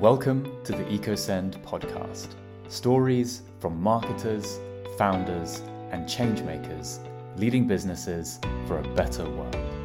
Welcome to the EcoSend podcast. Stories from marketers, founders, and changemakers leading businesses for a better world.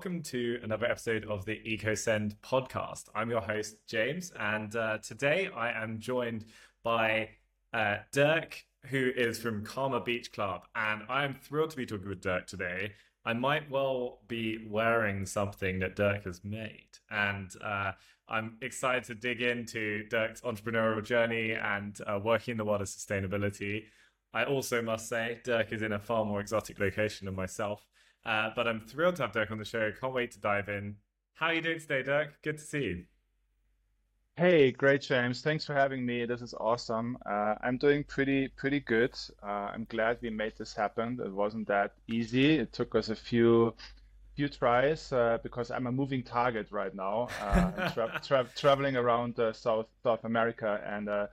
Welcome to another episode of the EcoSend podcast. I'm your host, James, and uh, today I am joined by uh, Dirk, who is from Karma Beach Club. And I am thrilled to be talking with Dirk today. I might well be wearing something that Dirk has made. And uh, I'm excited to dig into Dirk's entrepreneurial journey and uh, working in the world of sustainability. I also must say, Dirk is in a far more exotic location than myself. Uh, but I'm thrilled to have Dirk on the show. Can't wait to dive in. How are you doing today, Dirk? Good to see you. Hey, great, James. Thanks for having me. This is awesome. Uh, I'm doing pretty pretty good. Uh, I'm glad we made this happen. It wasn't that easy. It took us a few few tries uh, because I'm a moving target right now, uh, tra tra traveling around uh, South South America and uh,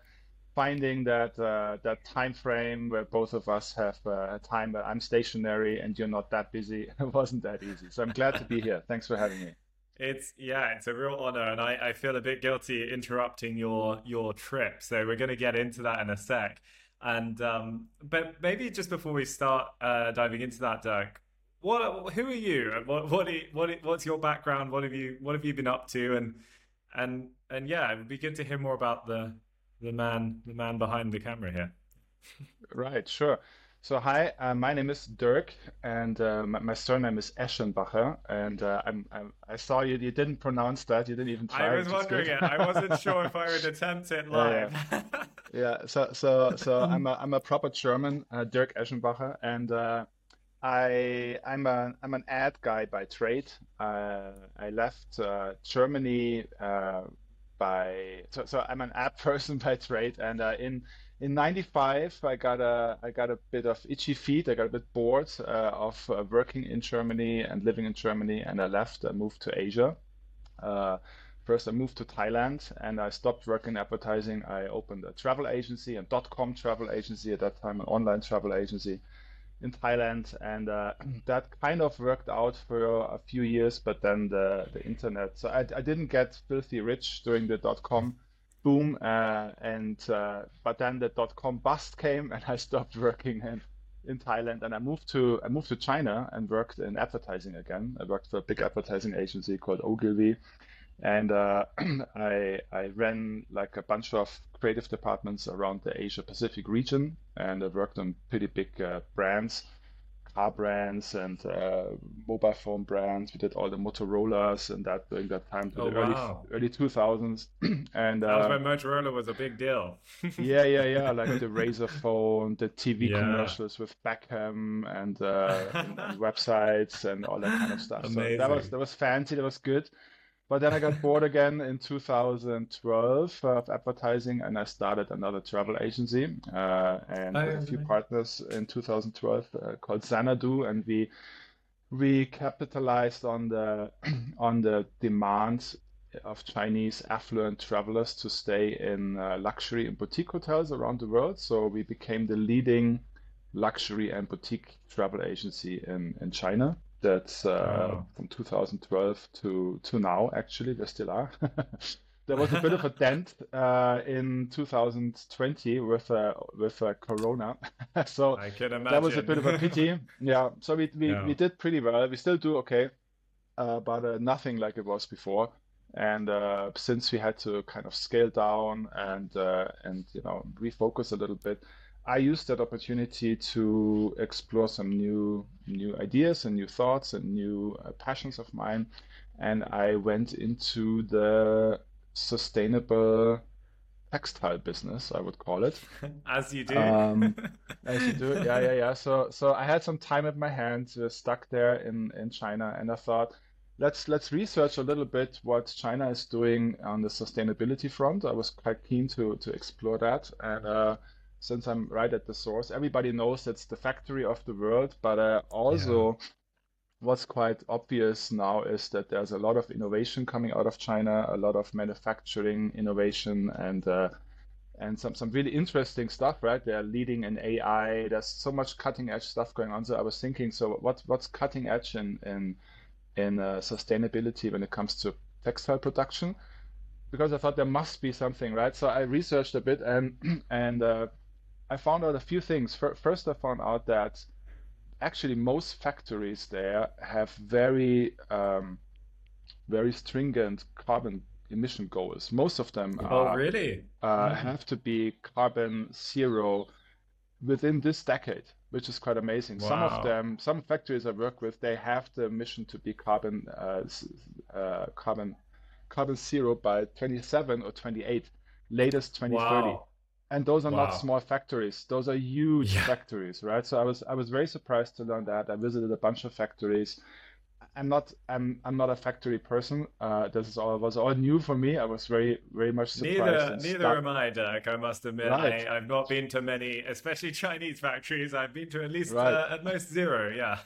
finding that uh, that time frame where both of us have uh, a time where I'm stationary and you're not that busy wasn't that easy. So I'm glad to be here. Thanks for having me. It's yeah, it's a real honor, and I, I feel a bit guilty interrupting your your trip. So we're going to get into that in a sec. And um, but maybe just before we start uh, diving into that, Dirk, what who are you? What what, you, what what's your background? What have you what have you been up to? And and and yeah, it would be good to hear more about the the man the man behind the camera here. Right, sure. So hi, uh, my name is Dirk, and uh, my, my surname is Eschenbacher, and uh, I'm, I'm, i saw you. You didn't pronounce that. You didn't even try. I was wondering it. I wasn't sure if I would attempt it live. yeah. So so so I'm a I'm a proper German, uh, Dirk Eschenbacher, and uh, I I'm a I'm an ad guy by trade. Uh, I left Germany by so, so I'm an app person by trade, and uh, in in '95 I got a I got a bit of itchy feet. I got a bit bored uh, of uh, working in Germany and living in Germany, and I left. I moved to Asia. Uh, first, I moved to Thailand, and I stopped working in advertising. I opened a travel agency, a dot-com travel agency at that time, an online travel agency in Thailand, and uh, that kind of worked out for a few years. But then the the internet, so I, I didn't get filthy rich during the dot com boom, uh, and uh, but then the dot com bust came, and I stopped working in in Thailand, and I moved to I moved to China and worked in advertising again. I worked for a big advertising agency called Ogilvy, and uh, I I ran like a bunch of creative departments around the Asia Pacific region, and I worked on pretty big uh, brands, car brands and uh, mobile phone brands. We did all the Motorola's and that during that time, oh, the wow. early early two thousands, and that was when Motorola was a big deal. yeah, yeah, yeah, like the Razr phone, the TV yeah. commercials with Beckham, and, and, and, websites and all that kind of stuff. Amazing. So that was that was fancy. That was good. But then I got bored again in 2012 of advertising, and I started another travel agency uh, and oh, a few partners in 2012 uh, called Zanadu, and we we capitalized on the on the demand of Chinese affluent travelers to stay in uh, luxury and boutique hotels around the world. So we became the leading luxury and boutique travel agency in in China. That's uh, Oh. from 2012 to to now. Actually, there still are. There was a bit of a dent uh, in 2020 with uh, with uh, Corona, so I can imagine. that was a bit of a pity. Yeah, so we we, Yeah. we did pretty well. We still do okay, uh, but uh, nothing like it was before. And uh, since we had to kind of scale down and uh, and you know refocus a little bit, I used that opportunity to explore some new new ideas and new thoughts and new uh, passions of mine, and I went into the sustainable textile business, I would call it. As you do. Um, As you do, yeah, yeah, yeah. So, so I had some time at my hands, uh, stuck there in in China, and I thought, let's let's research a little bit what China is doing on the sustainability front. I was quite keen to to explore that, and uh, since I'm right at the source, everybody knows it's the factory of the world, but uh, also what's quite obvious now is that there's a lot of innovation coming out of China, a lot of manufacturing innovation, and uh, and some some really interesting stuff. Right, they're leading in AI. There's so much cutting edge stuff going on. So I was thinking, so what what's cutting edge in in in uh, sustainability when it comes to textile production? Because I thought there must be something, right? So I researched a bit and and uh, I found out a few things. First, I found out that actually most factories there have very um, very stringent carbon emission goals. Most of them oh, are, really uh, mm. have to be carbon zero within this decade, which is quite amazing. Wow. Some of them, some factories I work with, they have the mission to be carbon uh, uh, carbon carbon zero by 27 or 28, latest 2030. Wow and those are wow. not small factories. Those are huge yeah. factories right? So i was i was very surprised to learn that. I visited a bunch of factories. I'm not i'm i'm not a factory person. Uh, this is all was all new for me. I was very very much surprised neither neither am i Dirk, i must admit. Right. I, have not been to many especially chinese factories. I've been to at least right. uh, at most zero yeah.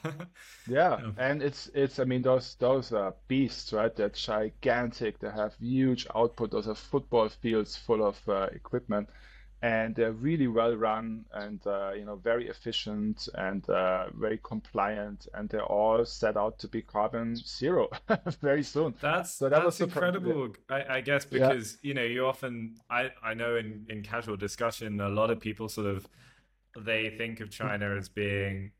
Yeah. And it's it's i mean those those are beasts right? They're gigantic. They have huge output. Those are football fields full of uh, equipment and they're really well run and uh, you know very efficient and uh, very compliant and they're all set out to be carbon zero very soon that's so that that's incredible I, I, guess because yeah. you know you often I, I know in, in casual discussion a lot of people sort of they think of china as being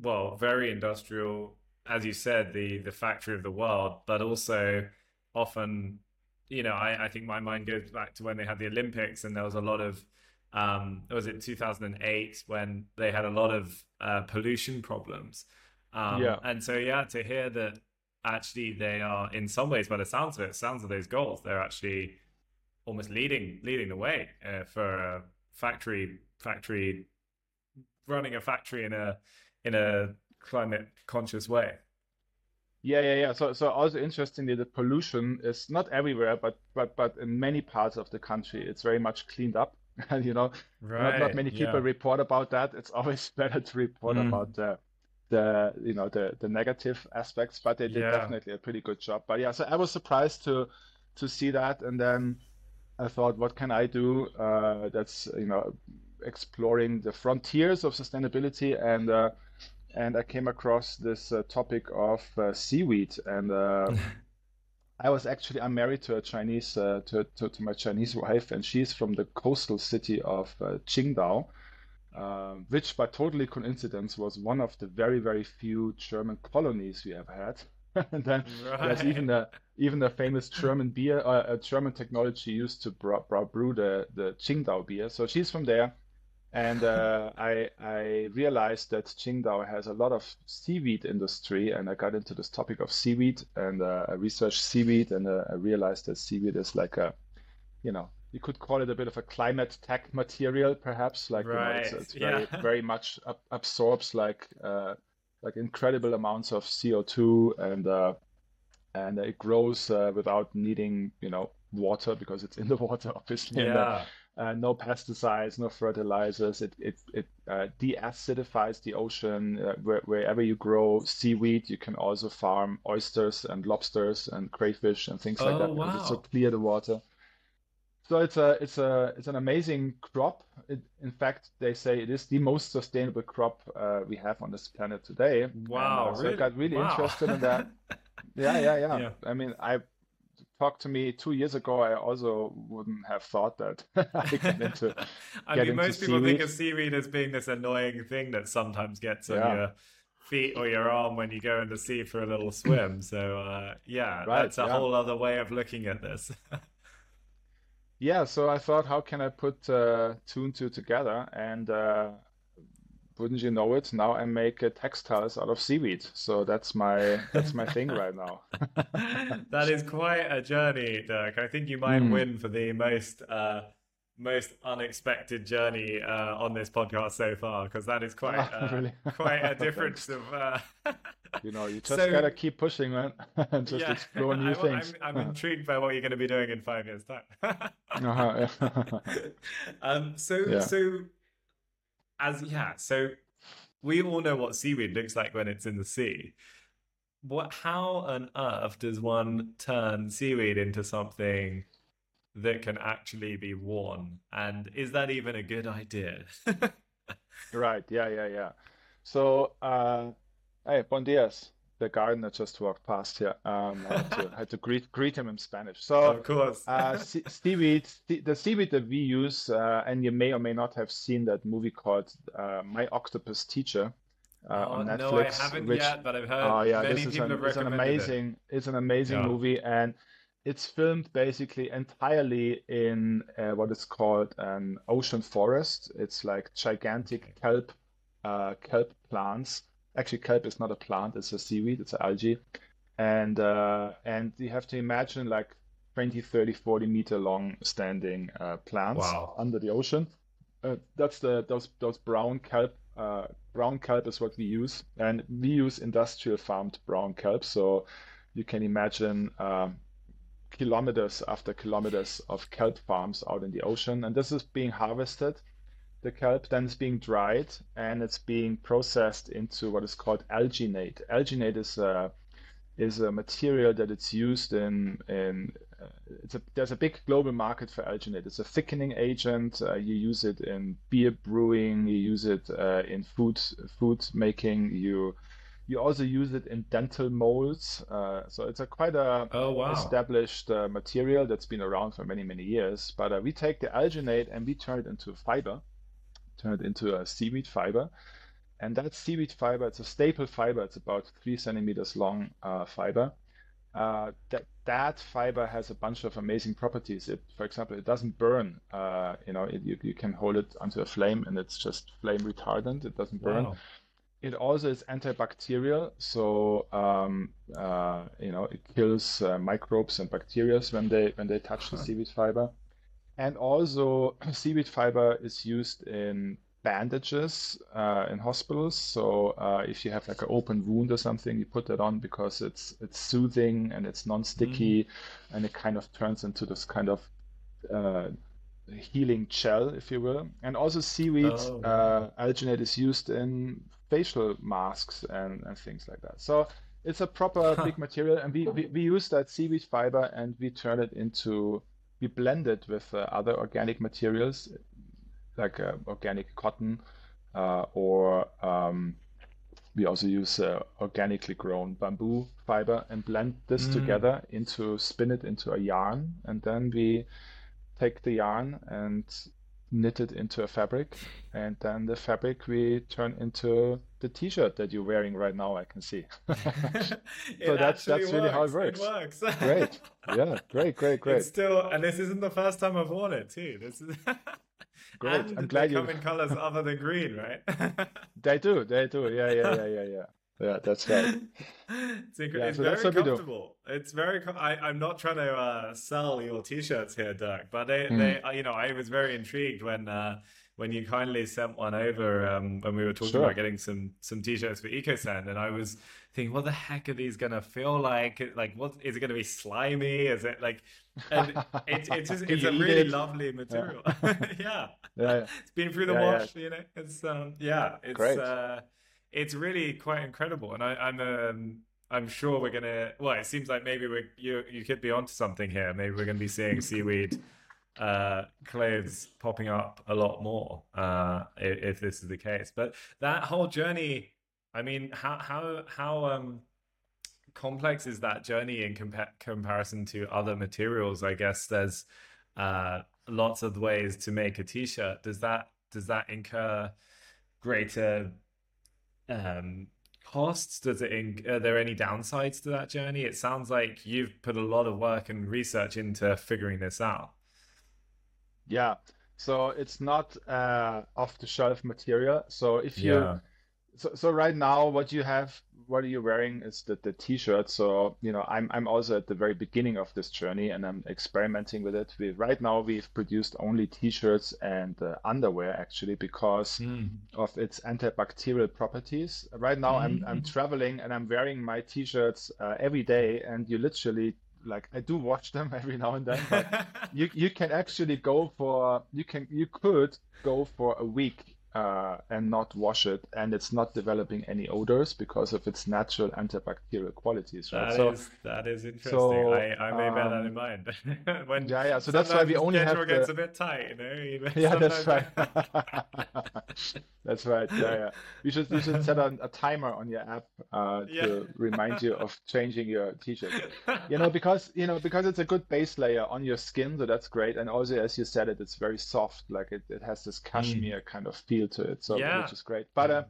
well very industrial as you said the the factory of the world but also often you know, I, I think my mind goes back to when they had the Olympics and there was a lot of, um, was it 2008 when they had a lot of uh, pollution problems. Um, yeah. And so, yeah, to hear that actually they are in some ways, by the sounds of it, sounds of those goals, they're actually almost leading leading the way uh, for a factory factory running a factory in a in a climate conscious way. Yeah, yeah, yeah. So, so also interestingly, the pollution is not everywhere, but but but in many parts of the country, it's very much cleaned up. you know, right. not, not many people yeah. report about that. It's always better to report mm. about the the you know the the negative aspects, but they did yeah. definitely a pretty good job. But yeah, so I was surprised to to see that, and then I thought, what can I do? Uh, that's you know exploring the frontiers of sustainability and. Uh, and I came across this uh, topic of uh, seaweed, and uh, I was actually I'm married to a Chinese uh, to, to, to my Chinese wife, and she's from the coastal city of uh, Qingdao, uh, which by totally coincidence was one of the very very few German colonies we ever had. and then right. there's even a even a famous German beer, a German technology used to brew the the Qingdao beer. So she's from there and uh, I, I realized that Qingdao has a lot of seaweed industry, and I got into this topic of seaweed, and uh, I researched seaweed, and uh, I realized that seaweed is like a, you know, you could call it a bit of a climate tech material, perhaps. Like right. you know, it's, it's very yeah. very much ab- absorbs like uh, like incredible amounts of CO two, and uh, and it grows uh, without needing you know water because it's in the water, obviously. Yeah uh, no pesticides, no fertilizers. It it it uh, de-acidifies the ocean. Uh, where, wherever you grow seaweed, you can also farm oysters and lobsters and crayfish and things oh, like that. Wow. It's so clear the water. So it's a it's a it's an amazing crop. It, in fact, they say it is the most sustainable crop uh, we have on this planet today. Wow! And, uh, so really? I got really wow. interested in that. yeah, yeah, yeah, yeah. I mean, I talked to me two years ago, I also wouldn't have thought that I get into. I mean, most people seaweed. think of seaweed as being this annoying thing that sometimes gets on yeah. your feet or your arm when you go in the sea for a little swim. So uh, yeah, right, that's a yeah. whole other way of looking at this. yeah, so I thought, how can I put uh, two and two together? And uh, wouldn't you know it? Now I make uh, textiles out of seaweed. So that's my that's my thing right now. that is quite a journey, Dirk. I think you might mm. win for the most uh, most unexpected journey uh, on this podcast so far because that is quite uh, really? quite a difference of. Uh, you know, you just so, gotta keep pushing, man, and just yeah, explore new I, things. I'm, I'm intrigued by what you're going to be doing in five years' time. uh-huh, um, so yeah. so as yeah, so we all know what seaweed looks like when it's in the sea. what? How on earth does one turn seaweed into something that can actually be worn? And is that even a good idea? Right. Yeah, yeah, yeah. So, uh, hey, bon dias. The gardener just walked past here. Um, I had to, had to greet greet him in Spanish. So, Of course. uh, seaweed, the seaweed that we use, uh, and you may or may not have seen that movie called uh, My Octopus Teacher uh, Oh, on no, I Netflix, haven't which yet, but I've heard Oh yeah, many this is people an have it's an recommended it. amazing it's an amazing Yeah. movie and it's filmed basically entirely in uh, what is called an ocean forest. It's like gigantic kelp uh, kelp plants. Actually, kelp is not a plant; it's a seaweed, it's an algae, and uh, and you have to imagine like 20, 30, 40 meter long standing uh, plants Wow. under the ocean. Uh, that's the those those brown kelp. Uh, brown kelp is what we use, and we use industrial farmed brown kelp. So you can imagine um, kilometers after kilometers of kelp farms out in the ocean, and this is being harvested. The kelp then is being dried, and it's being processed into what is called alginate. Alginate is a is a material that it's used in in uh, it's a there's a big global market for alginate. It's a thickening agent. Uh, you use it in beer brewing. You use it uh, in food food making. You you also use it in dental molds. Uh, so it's a quite a Oh, wow. established uh, material that's been around for many many years. But uh, we take the alginate and we turn it into fiber, turn it into a seaweed fiber. And that seaweed fiber, it's a staple fiber. It's about three centimeters long uh, fiber. Uh, that that fiber has a bunch of amazing properties. It, for example, it doesn't burn. Uh, you know, it, you, you can hold it onto a flame, and it's just flame retardant. It doesn't burn. Wow. It also is antibacterial, so um, uh, you know it kills uh, microbes and bacteria when they when they touch the seaweed fiber. And also, seaweed fiber is used in bandages uh, in hospitals. So uh, if you have like an open wound or something, you put that on because it's it's soothing and it's non-sticky, and it kind of turns into this kind of uh, healing gel, if you will. And also seaweed Oh. uh, alginate is used in facial masks and, and things like that. So it's a proper big material, and we, we, we use that seaweed fiber and we turn it into we blend it with uh, other organic materials like uh, organic cotton uh, or um, we also use uh, organically grown bamboo fiber and blend this Mm. together into spin it into a yarn and then we take the yarn and knit it into a fabric and then the fabric we turn into the t-shirt that you're wearing right now I can see It So that's- that's really how it works. works. works. great yeah great great great It's still, and this isn't the first time I've worn it too. This is Great. And I'm glad they you- come in colors other than green, right? they do they do yeah yeah yeah yeah yeah yeah that's right it's, incre- Yeah, it's so very do. comfortable. It's very. Com- I, I'm not trying to uh, sell your t-shirts here, Dirk, but they, Mm. they, uh, you know, I was very intrigued when uh, when you kindly sent one over um, when we were talking Sure. about getting some some t-shirts for EcoSend, and I was thinking, what the heck are these gonna feel like? Like, what is it gonna be slimy? Is it like? And it's it's just it's a really it? lovely material. yeah. yeah It's been through the Yeah, yeah. wash, you know. It's um, yeah, it's Great. uh, it's really quite incredible, and I, I'm um, I'm sure we're gonna. Well, it seems like maybe we you you could be onto something here. Maybe we're gonna be seeing seaweed uh clothes popping up a lot more uh if, if this is the case. But that whole journey, I mean, how how how um complex is that journey in compa- comparison to other materials? I guess there's uh, lots of ways to make a t-shirt. Does that does that incur greater um, costs? Does it? In- are there any downsides to that journey? It sounds like you've put a lot of work and research into figuring this out. Yeah, so it's not uh, off-the-shelf material. So if you Yeah. so so right now what you have what are you're wearing is the, the t-shirt. So you know I'm I'm also at the very beginning of this journey and I'm experimenting with it. We right now we've produced only t-shirts and uh, underwear actually because of its antibacterial properties. Right now I'm I'm traveling and I'm wearing my t-shirts uh, every day and you literally like I do wash them every now and then, but you you can actually go for you can you could go for a week uh, and not wash it, and it's not developing any odors because of its natural antibacterial qualities, right? That so, is that is interesting. so I, I may bear that in um, mind. when yeah, yeah. So that's why we only have schedule gets the a bit tight, you know. yeah, that's right. That's right. Yeah, yeah. You should you should set a, a timer on your app uh, Yeah. to remind you of changing your t-shirt. You know, because you know because it's a good base layer on your skin, so that's great. And also, as you said it, it's very soft. Like it, it has this cashmere kind of feel to it, so Yeah. which is great. But uh,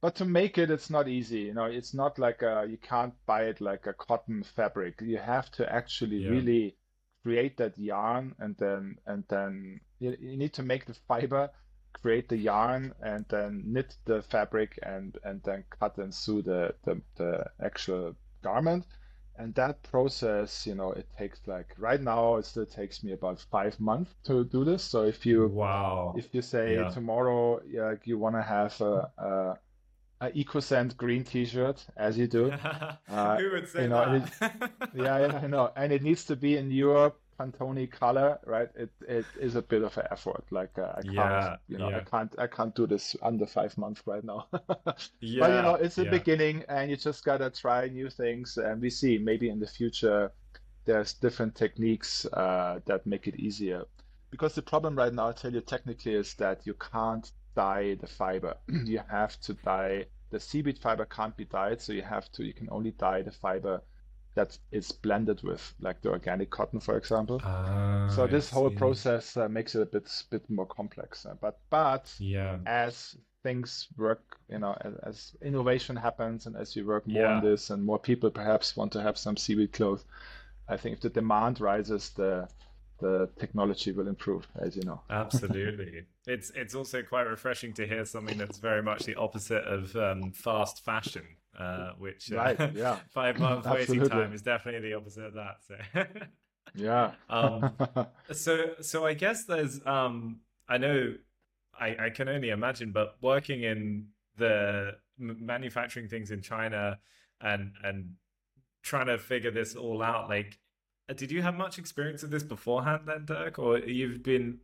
but to make it, it's not easy. You know, it's not like uh you can't buy it like a cotton fabric. You have to actually Yeah. really create that yarn, and then and then you, you need to make the fiber create the yarn and then knit the fabric and and then cut and sew the the, the actual garment and that process you know it takes like right now it still takes me about five months to do this so if you Wow. if you say Yeah. tomorrow yeah, you want to have a, a a EcoSend green t-shirt as you do uh, Who would say you know, that? yeah, yeah, I know. And it needs to be in your Pantone color, right? It it is a bit of an effort. Like uh, I can't, Yeah, you know, yeah. I can't I can't do this under five months right now. But you know, it's a yeah. beginning, and you just gotta try new things. And we see maybe in the future there's different techniques uh, that make it easier. Because the problem right now, I tell you technically, is that you can't dye the fiber. You have to dye the seaweed fiber can't be dyed, so you have to you can only dye the fiber that is blended with like the organic cotton, for example. Ah, So I this whole see. process uh, makes it a bit bit more complex. Uh, but but Yeah. as things work, you know, as, as innovation happens and as you work more on this and more people perhaps want to have some seaweed clothes, I think if the demand rises, the the technology will improve, as you know. Absolutely. It's it's also quite refreshing to hear something that's very much the opposite of um, fast fashion, uh, which uh, Right, yeah. five month waiting time is definitely the opposite of that. So Yeah. Um, so so I guess there's um I know I I can only imagine, but working in the m- manufacturing things in China and and trying to figure this all out, like uh, did you have much experience of this beforehand then, Dirk, or you've been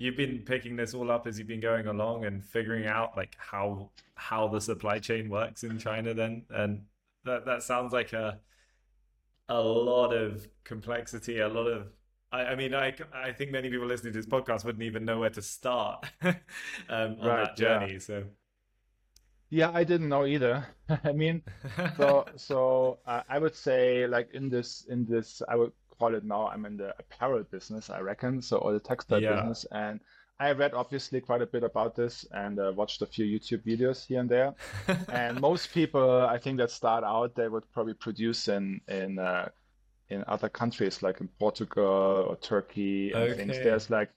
you've been picking this all up as you've been going along and figuring out like how how the supply chain works in China then, and that that sounds like a a lot of complexity, a lot of. I, I mean, I, I think many people listening to this podcast wouldn't even know where to start um, on Right, that yeah. journey. So, Yeah, I didn't know either. I mean, so so uh, I would say like in this in this I would call it now I'm in the apparel business, I reckon, so or the textile Yeah. business, and I read obviously quite a bit about this and uh, watched a few YouTube videos here and there. And most people, I think that start out, they would probably produce in in uh, in other countries like in Portugal or Turkey and things. There's like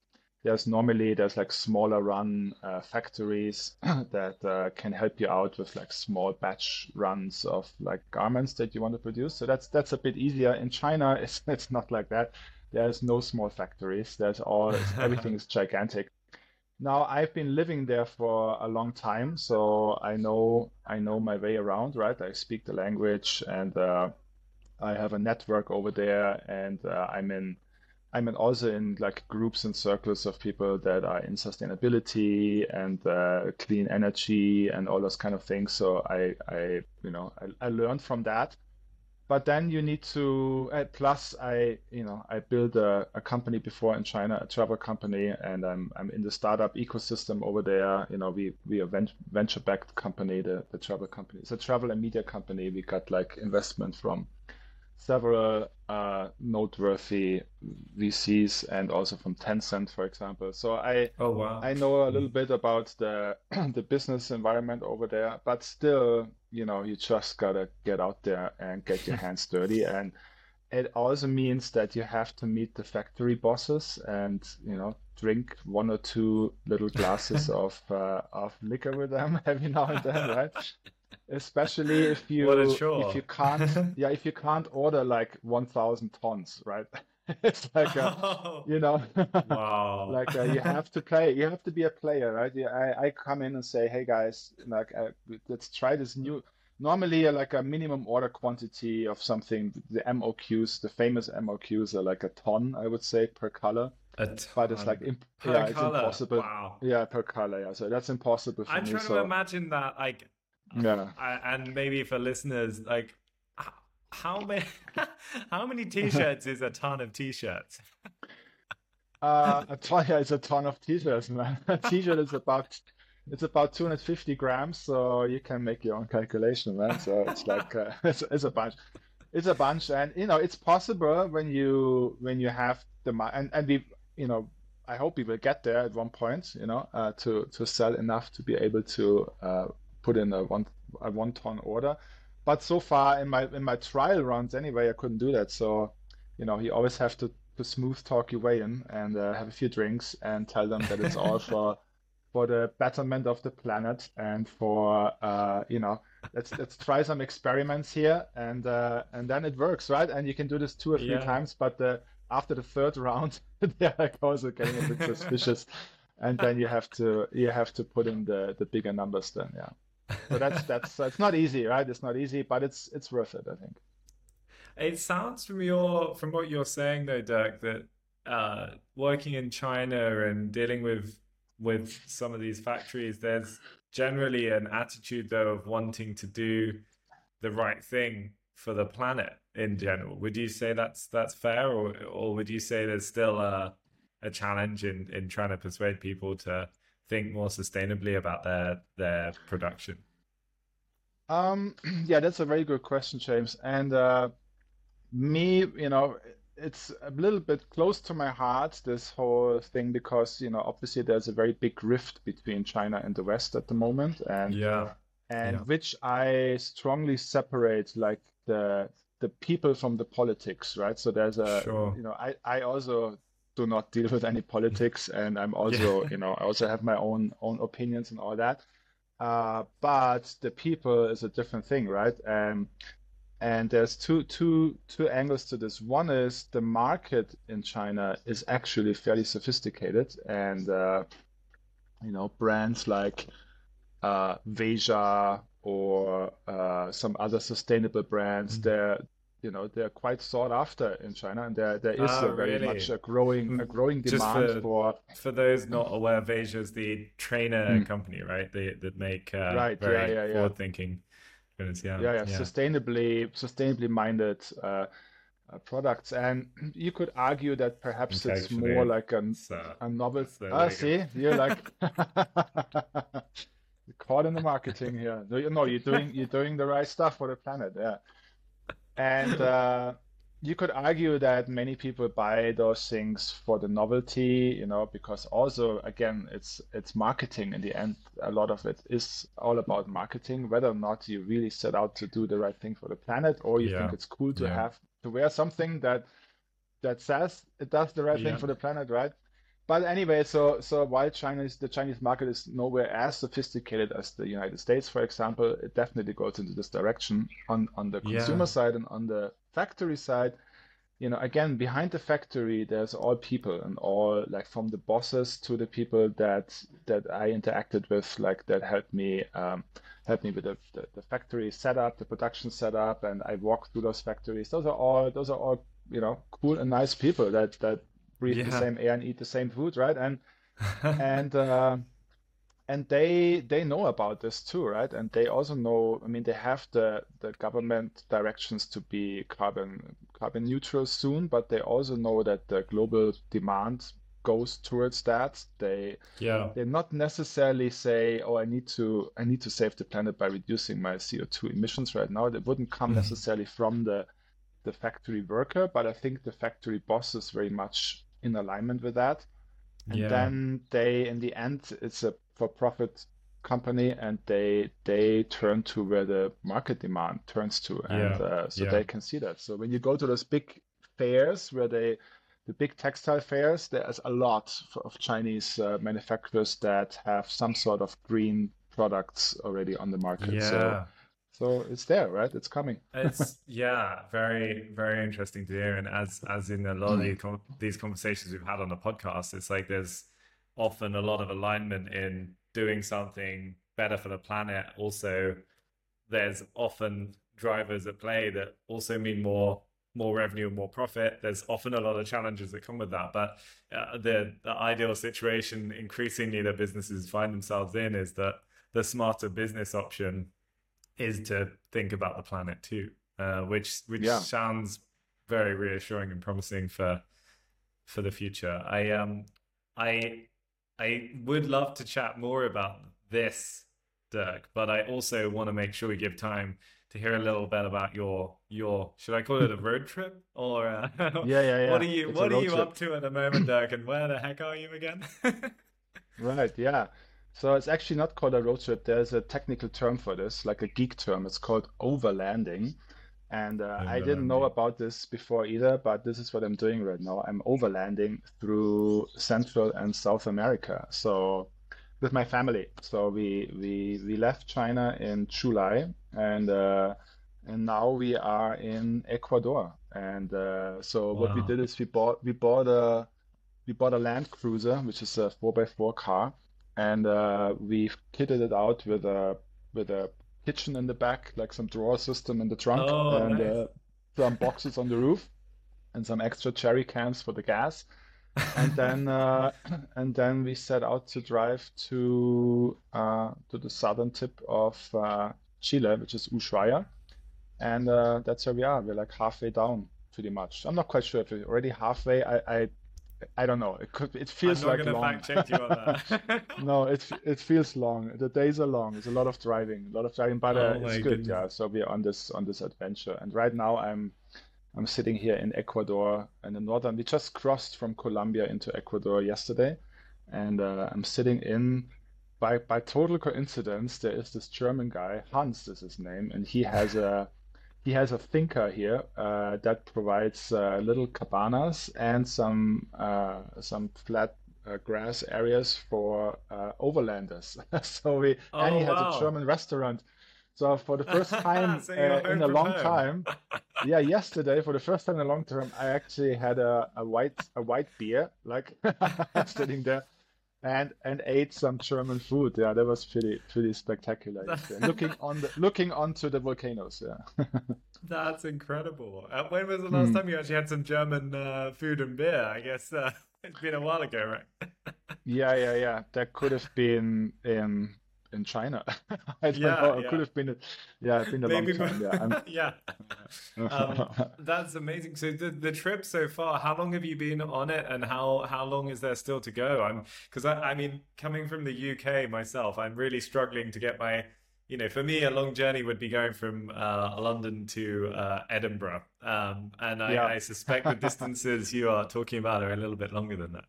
there's normally there's like smaller run uh, factories that uh, can help you out with like small batch runs of like garments that you want to produce. So that's that's a bit easier. In China, it's it's not like that. There's no small factories. There's all everything is gigantic. Now I've been living there for a long time, so I know I know my way around, right? I speak the language and uh, I have a network over there, and uh, I'm in I'm also in like groups and circles of people that are in sustainability and uh, clean energy and all those kind of things. So I I you know I, I learned from that. But then you need to, uh, plus I, you know, I built a, a company before in China, a travel company, and I'm I'm in the startup ecosystem over there. You know, we we a ven- venture-backed company, the the travel company. It's a travel and media company. We got like investment from several uh, noteworthy VCs and also from Tencent, for example. So I oh wow, I know a little bit about the the business environment over there, but still, you know, you just gotta get out there and get your hands dirty. And it also means that you have to meet the factory bosses and, you know, drink one or two little glasses of uh, of liquor with them every now and then, right? Especially if you a if you can't yeah if you can't order like 1,000 tons, right? It's like a, Oh, you know wow, like uh, you have to play you have to be a player right yeah, I, I come in and say hey guys like uh, let's try this new normally uh, like a minimum order quantity of something the MOQs the famous MOQs are like a ton I would say per color but it's like imp- per yeah, it's color. impossible. Wow. Yeah, per color. Yeah, so that's impossible for I'm me. trying so to imagine that, like, yeah, I- and maybe for listeners, like, how many how many t-shirts is a ton of t-shirts? uh, a ton, yeah, it's a ton of t-shirts, man. A t-shirt is about it's about 250 grams, so you can make your own calculation, man. So it's like uh, it's, it's a bunch. It's a bunch, and you know it's possible when you when you have the and and we you know I hope we will get there at one point, you know, uh, to to sell enough to be able to uh, put in a one a one ton order. But so far in my in my trial runs anyway, I couldn't do that. So, you know, you always have to to smooth talk your way in and uh, have a few drinks and tell them that it's all for for the betterment of the planet and for uh, you know let's let's try some experiments here and uh, and then it works right and you can do this two or three Yeah. times but uh, after the third round they're like also getting a bit suspicious and then you have to you have to put in the the bigger numbers then yeah so that's that's it's not easy right it's not easy but it's it's worth it I think It sounds from your from what you're saying though, Dirk, that uh, working in China and dealing with with some of these factories, there's generally an attitude though of wanting to do the right thing for the planet in general. Would you say that's that's fair, or or would you say there's still a a challenge in in trying to persuade people to think more sustainably about their their production? Um, yeah, that's a very good question, James. And uh, me, you know, it's a little bit close to my heart, this whole thing, because, you know, obviously there's a very big rift between China and the West at the moment, and Yeah, and Yeah. which I strongly separate, like the the people from the politics, right? So there's a, Sure. you know, I I also do not deal with any politics, and I'm also, you know, I also have my own own opinions and all that. Uh, but the people is a different thing, right? And and there's two two two angles to this. One is the market in China is actually fairly sophisticated, and uh, you know, brands like uh, Veja or uh, some other sustainable brands, Mhm. they're you know they're quite sought after in China, and there there is Ah, a very really? much a growing a growing Just demand for- for For those not aware, Veja is the trainer Mm. company, right? They that make uh, Right, very yeah, yeah. forward-thinking goods. Yeah, yeah, yeah, sustainably sustainably minded uh, uh, products, and you could argue that perhaps it's more like a uh, a novel. So Ah, see, you're like you're caught in the marketing here. No, you know, you're doing you're doing the right stuff for the planet. Yeah, and uh, you could argue that many people buy those things for the novelty, you know, because also again, it's it's marketing in the end. A lot of it is all about marketing, whether or not you really set out to do the right thing for the planet, or you Yeah. think it's cool to Yeah. have to wear something that that says it does the right Yeah. thing for the planet, right? But anyway, so so while China's the Chinese market is nowhere as sophisticated as the United States, for example, it definitely goes into this direction on on the Yeah. consumer side and on the factory side. You know, again, behind the factory, there's all people and all like from the bosses to the people that that I interacted with, like that helped me um, helped me with the, the, the factory setup, the production setup, and I walked through those factories. Those are all those are all you know cool and nice people that that breathe the same air and eat the same food, right? And and uh, and they they know about this too, right? And they also know. I mean, they have the the government directions to be carbon carbon neutral soon, but they also know that the global demand goes towards that. They yeah, they not necessarily say, "Oh, I need to I need to save the planet by reducing my CO2 emissions right now." That wouldn't come Mhm. necessarily from the the factory worker, but I think the factory boss is very much in alignment with that. And Yeah. then they, in the end, it's a for-profit company, and they they turn to where the market demand turns to, and Yeah, uh, so yeah. they can see that. So when you go to those big fairs where they the big textile fairs, there's a lot of Chinese uh, manufacturers that have some sort of green products already on the market. Yeah. so it's there, right? It's coming. It's yeah, very very interesting to hear. And as as in a lot of Mm. these these conversations we've had on the podcast, it's like there's often a lot of alignment in doing something better for the planet. Also, there's often drivers at play that also mean more more revenue and more profit. There's often a lot of challenges that come with that, but uh, the, the ideal situation increasingly that businesses find themselves in is that the smarter business option is to think about the planet too, uh, which which yeah. sounds very reassuring and promising for for the future. I um I I would love to chat more about this, Dirk, but I also want to make sure we give time to hear a little bit about your your should I call it a road trip or uh, yeah, yeah, yeah. What are you it's what are you trip. up to at the moment, Dirk? And where the heck are you again? right. Yeah. So it's actually not called a road trip. There's a technical term for this, like a geek term. It's called overlanding. And uh, I didn't know about this before either, but this is what I'm doing right now. I'm overlanding through Central and South America. So with my family. So we we we left China in July, and uh, and now we are in Ecuador. And uh, so wow. what we did is we bought we bought a we bought a Land Cruiser, which is a four x four car, and uh, we've kitted it out with a with a kitchen in the back, like some drawer system in the trunk, oh, and nice. uh, some boxes on the roof, and some extra jerry cans for the gas. and then uh, and then we set out to drive to uh, to the southern tip of uh, Chile, which is Ushuaia, and uh, that's where we are. We're like halfway down, pretty much. I'm not quite sure if we're already halfway. I, I I don't know. It could. It feels like long. Fact check you on that. no, it it feels long. The days are long. It's a lot of driving, a lot of driving, but uh, oh it's good. Goodness. Yeah. So we're on this on this adventure, and right now I'm I'm sitting here in Ecuador in the northern. We just crossed from Colombia into Ecuador yesterday, and uh, I'm sitting in. By by total coincidence, there is this German guy Hans is his name, and he has a he has a finca here uh, that provides uh, little cabanas and some uh, some flat uh, grass areas for uh, overlanders. so we oh, and he wow. has a German restaurant. So for the first time so uh, in a long home. time, yeah, yesterday for the first time in a long time, I actually had a, a white a white beer like sitting there and and ate some German food. Yeah, that was pretty pretty spectacular. looking on the looking onto the volcanoes. Yeah, that's incredible. Uh, when was the last hmm. time you actually had some German uh, food and beer? I guess uh, it's been a while ago, right? yeah, yeah, yeah. That could have been in in China. I don't yeah, know. It yeah. could have been, a, yeah, it's been a Maybe, long time. Yeah, yeah. Um, that's amazing. So the the trip so far, how long have you been on it, and how how long is there still to go? I'm because I, I mean, coming from the UK myself, I'm really struggling to get my you know, for me, a long journey would be going from uh, London to uh, Edinburgh. Um, and I, yeah. I suspect the distances you are talking about are a little bit longer than that.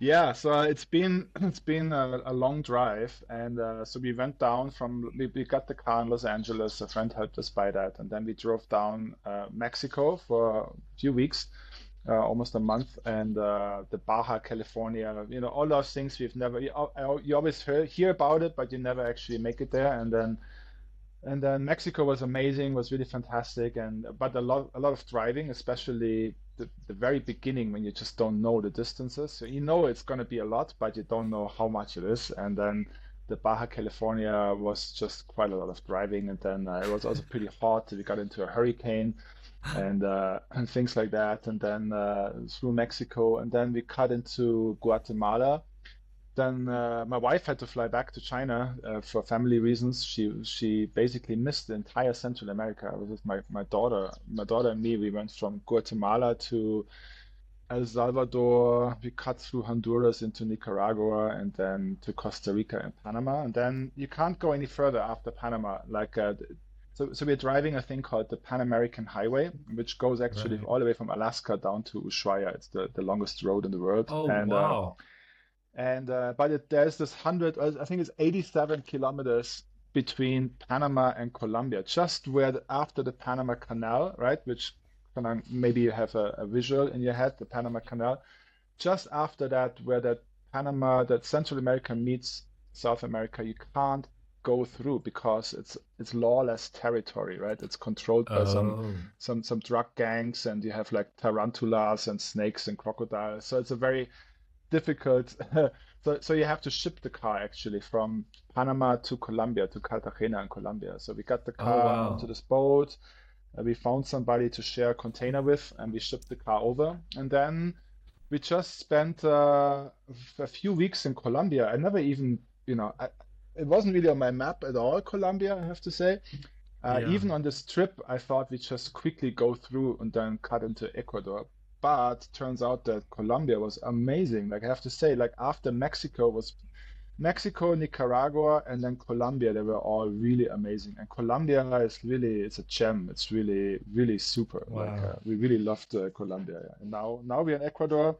Yeah, so uh, it's been it's been a, a long drive, and uh, so we went down from we, we got the car in Los Angeles. A friend helped us buy that, and then we drove down uh, Mexico for a few weeks, uh, almost a month, and uh, the Baja California. You know, all those things we've never you, you always hear, hear about it, but you never actually make it there. And then and then Mexico was amazing, was really fantastic, and but a lot a lot of driving, especially the, the very beginning when you just don't know the distances. So you know it's going to be a lot, but you don't know how much it is. And then the Baja California was just quite a lot of driving, and then uh, it was also pretty hot. We got into a hurricane and uh, and things like that, and then uh, through Mexico, and then we cut into Guatemala then uh, my wife had to fly back to China uh, for family reasons. She she basically missed the entire Central America. I was with my, my daughter. My daughter and me. We went from Guatemala to El Salvador. We cut through Honduras into Nicaragua, and then to Costa Rica and Panama. And then you can't go any further after Panama. Like uh, so, so we're driving a thing called the Pan American Highway, which goes actually right. all the way from Alaska down to Ushuaia. It's the, the longest road in the world. Oh and, uh, wow! And uh, but it, there's this hundred, uh, I think it's 87 kilometers between Panama and Colombia, just where the, after the Panama Canal, right? Which kind maybe you have a, a, visual in your head, the Panama Canal. Just after that, where that Panama, that Central America meets South America, you can't go through because it's it's lawless territory, right? It's controlled by oh. some some some drug gangs, and you have like tarantulas and snakes and crocodiles. So it's a very difficult. so, so you have to ship the car actually from Panama to Colombia to Cartagena in Colombia. So we got the oh, car oh, wow. onto this boat, Uh, we found somebody to share a container with, and we shipped the car over. And then we just spent uh, a few weeks in Colombia. I never even, you know, I, it wasn't really on my map at all, Colombia, I have to say. Uh, yeah. Even on this trip, I thought we just quickly go through and then cut into Ecuador. But turns out that Colombia was amazing. Like I have to say, like after Mexico was Mexico, Nicaragua, and then Colombia, they were all really amazing. And Colombia is really, it's a gem. It's really, really super. Wow. Like uh, we really loved uh, Colombia. And now, now we're in Ecuador.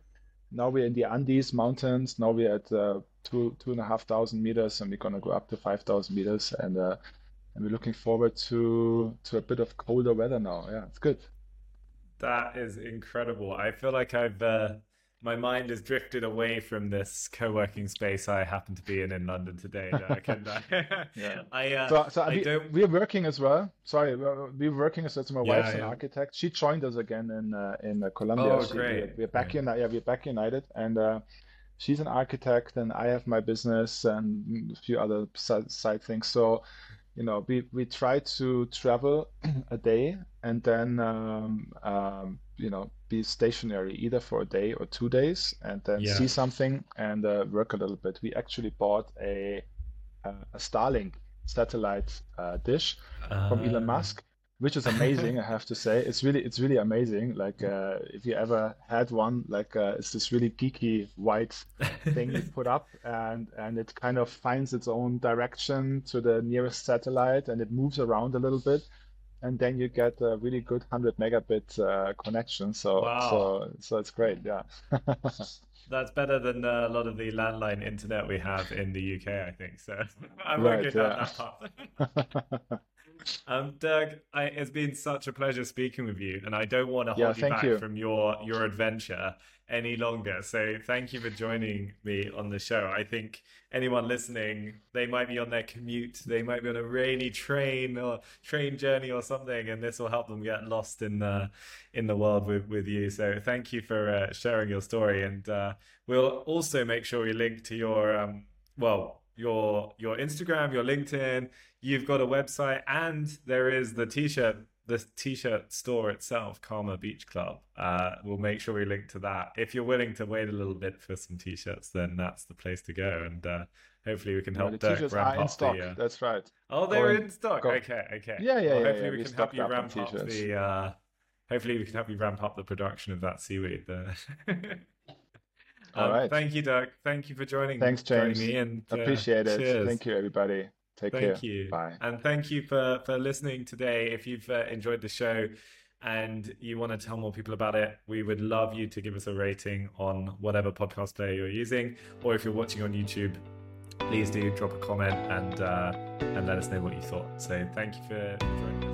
Now we're in the Andes mountains. Now we're at uh, two, two and a half thousand meters, and we're gonna go up to five thousand meters. And uh, and we're looking forward to to a bit of colder weather now. Yeah, it's good. That is incredible. I feel like I've uh, my mind has drifted away from this co-working space I happen to be in in London today. I, yeah. I, uh, so, so I we, don't... we're working as well. Sorry, we're working as well. So My yeah, wife's yeah. an architect. She joined us again in uh, in uh, Colombia. Oh, she, great! We're, back in. Yeah, we're back united, and uh, she's an architect, and I have my business and a few other side, side things. So you know, we, we try to travel a day and then, um, um, you know, be stationary either for a day or two days and then yeah. see something and uh, work a little bit. We actually bought a, a Starlink satellite uh, dish uh, from Elon ah. Musk which is amazing i have to say it's really it's really amazing like uh, if you ever had one like uh, it's this really geeky white thing you put up and and it kind of finds its own direction to the nearest satellite and it moves around a little bit and then you get a really good 100 megabit uh, connection so wow. so so it's great yeah that's better than uh, a lot of the landline internet we have in the UK, I think. So I won't right, yeah. that part. Um, Dirk, I, it's been such a pleasure speaking with you, and I don't want to hold yeah, you back you. from your your adventure any longer. So thank you for joining me on the show. I think anyone listening, they might be on their commute, they might be on a rainy train or train journey or something, and this will help them get lost in the in the world with with you. So thank you for uh, sharing your story, and uh, we'll also make sure we link to your um, well your your Instagram, your LinkedIn. You've got a website, and there is the t-shirt the t-shirt store itself, Karma Beach Club. Uh, we'll make sure we link to that. If you're willing to wait a little bit for some t-shirts, then that's the place to go. And uh, hopefully we can help yeah, the Dirk ramp up stock. the. Uh... That's right. Oh, they're in stock. Go. Okay, okay. Yeah, yeah, well, yeah. Hopefully yeah, we, we can help you ramp up the. Uh, hopefully we can help you ramp up the production of that seaweed. All um, right. Thank you, Dirk. Thank you for joining. Thanks, James. Joining me and uh, appreciate it. Cheers. Thank you, everybody. Take thank care. Thank you. Bye. And thank you for for listening today. If you've uh, enjoyed the show and you want to tell more people about it, we would love you to give us a rating on whatever podcast player you're using, or if you're watching on YouTube, please do drop a comment and uh, and let us know what you thought. So thank you for, for joining.